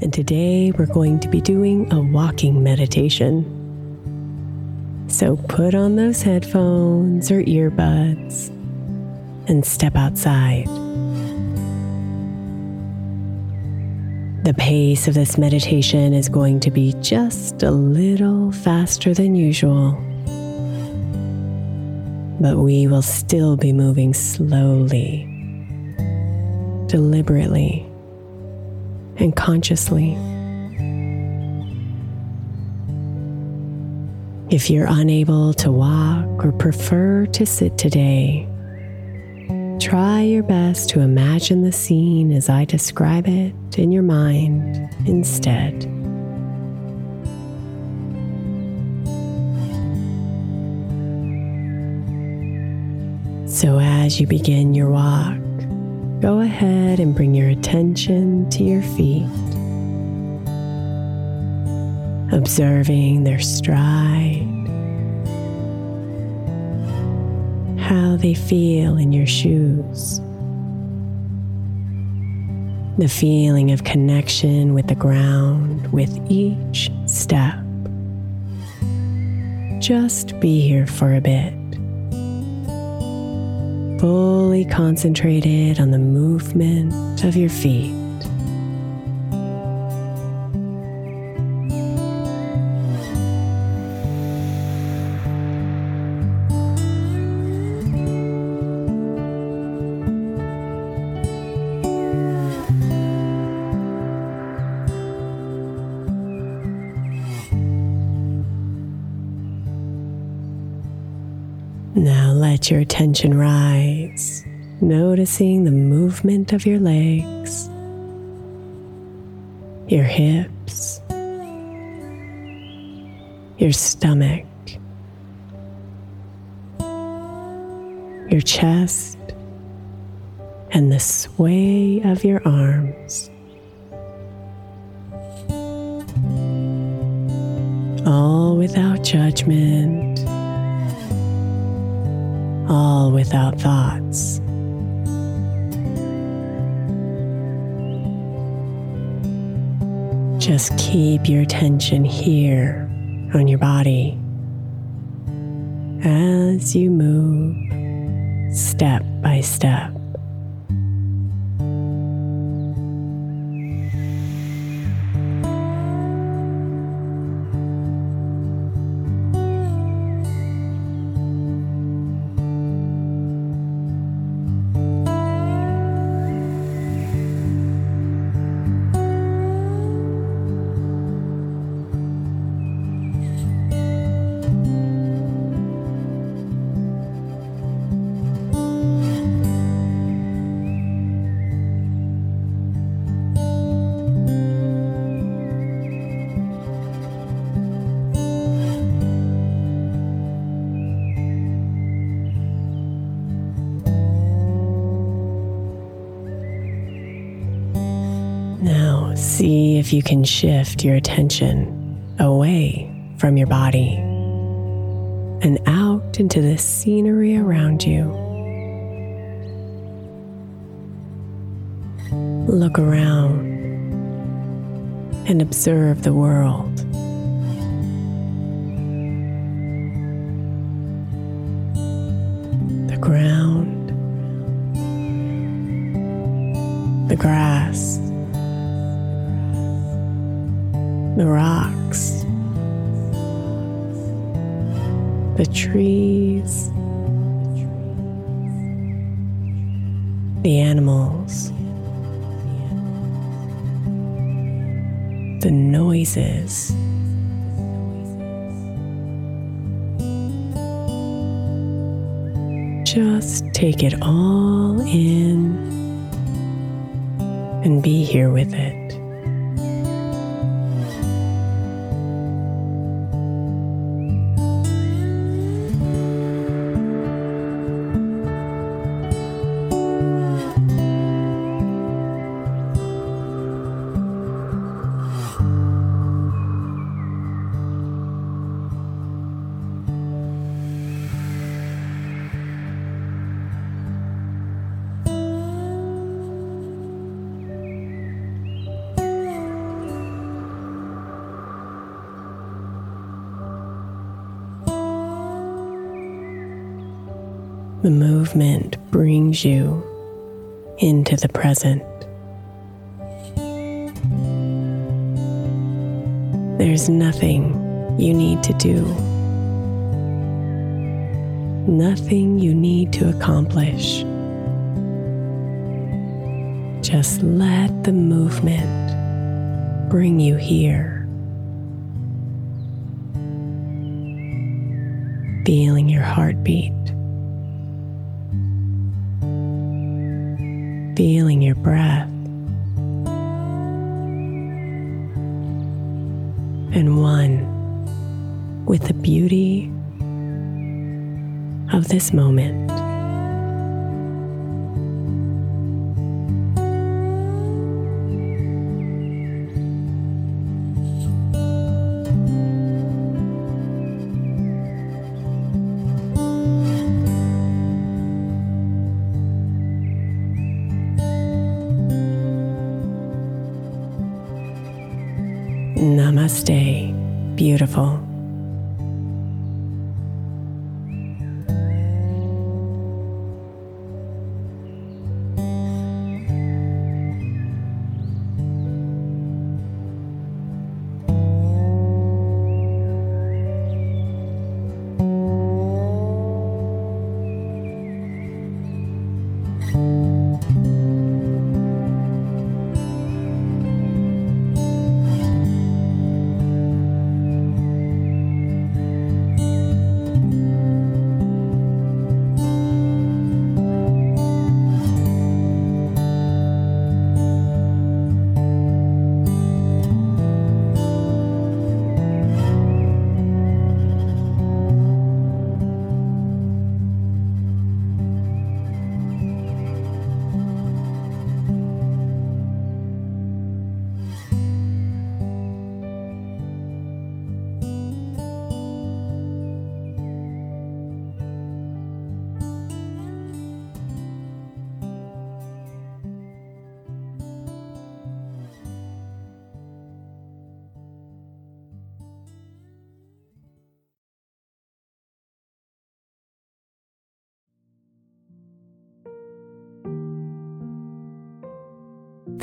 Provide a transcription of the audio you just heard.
And today we're going to be doing a walking meditation. So put on those headphones or earbuds and step outside. The pace of this meditation is going to be just a little faster than usual, but we will still be moving slowly, deliberately and consciously. If you're unable to walk or prefer to sit today, try your best to imagine the scene as I describe it in your mind instead. So, as you begin your walk, go ahead and bring your attention to your feet, observing their stride, how they feel in your shoes, the feeling of connection with the ground with each step. Just be here for a bit fully concentrated on the movement of your feet. Let your attention rise, noticing the movement of your legs, your hips, your stomach, your chest, and the sway of your arms. All without judgment all without thoughts. Just keep your attention here on your body as you move step by step. See if you can shift your attention away from your body and out into the scenery around you. Look around and observe the world. The ground, animals. the noises. Just take it all in and be here with it. The movement brings you into the present. There's nothing you need to do, nothing you need to accomplish. Just let the movement bring you here. Feeling your heartbeat. Feeling your breath. And one with the beauty of this moment. Namaste, beautiful.